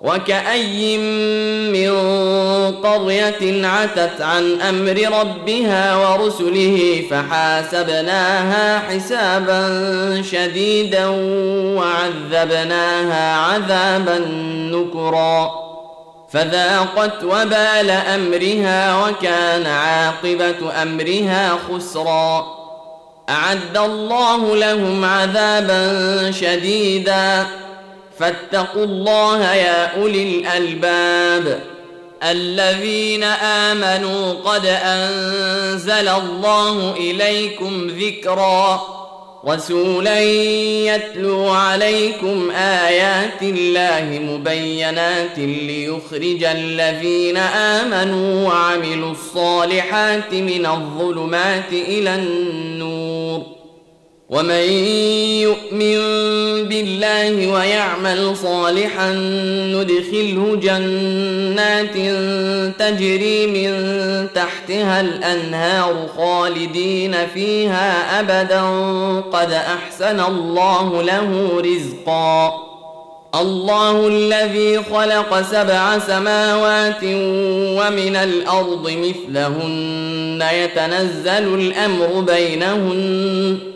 وكأي من قرية عتت عن أمر ربها ورسله فحاسبناها حسابا شديدا وعذبناها عذابا نكرا فذاقت وبال أمرها وكان عاقبة أمرها خسرا أعد الله لهم عذابا شديدا فاتقوا الله يا أولي الألباب. الذين آمنوا قد أنزل الله إليكم ذكرا. رسولا يتلو عليكم آيات الله مبينات ليخرج الذين آمنوا وعملوا الصالحات من الظلمات إلى النور. ومن يؤمن بالله ويعمل صالحا ندخله جنات تجري من تحتها الانهار خالدين فيها ابدا قد احسن الله له رزقا الله الذي خلق سبع سماوات ومن الأرض مثلهن يتنزل الامر بينهن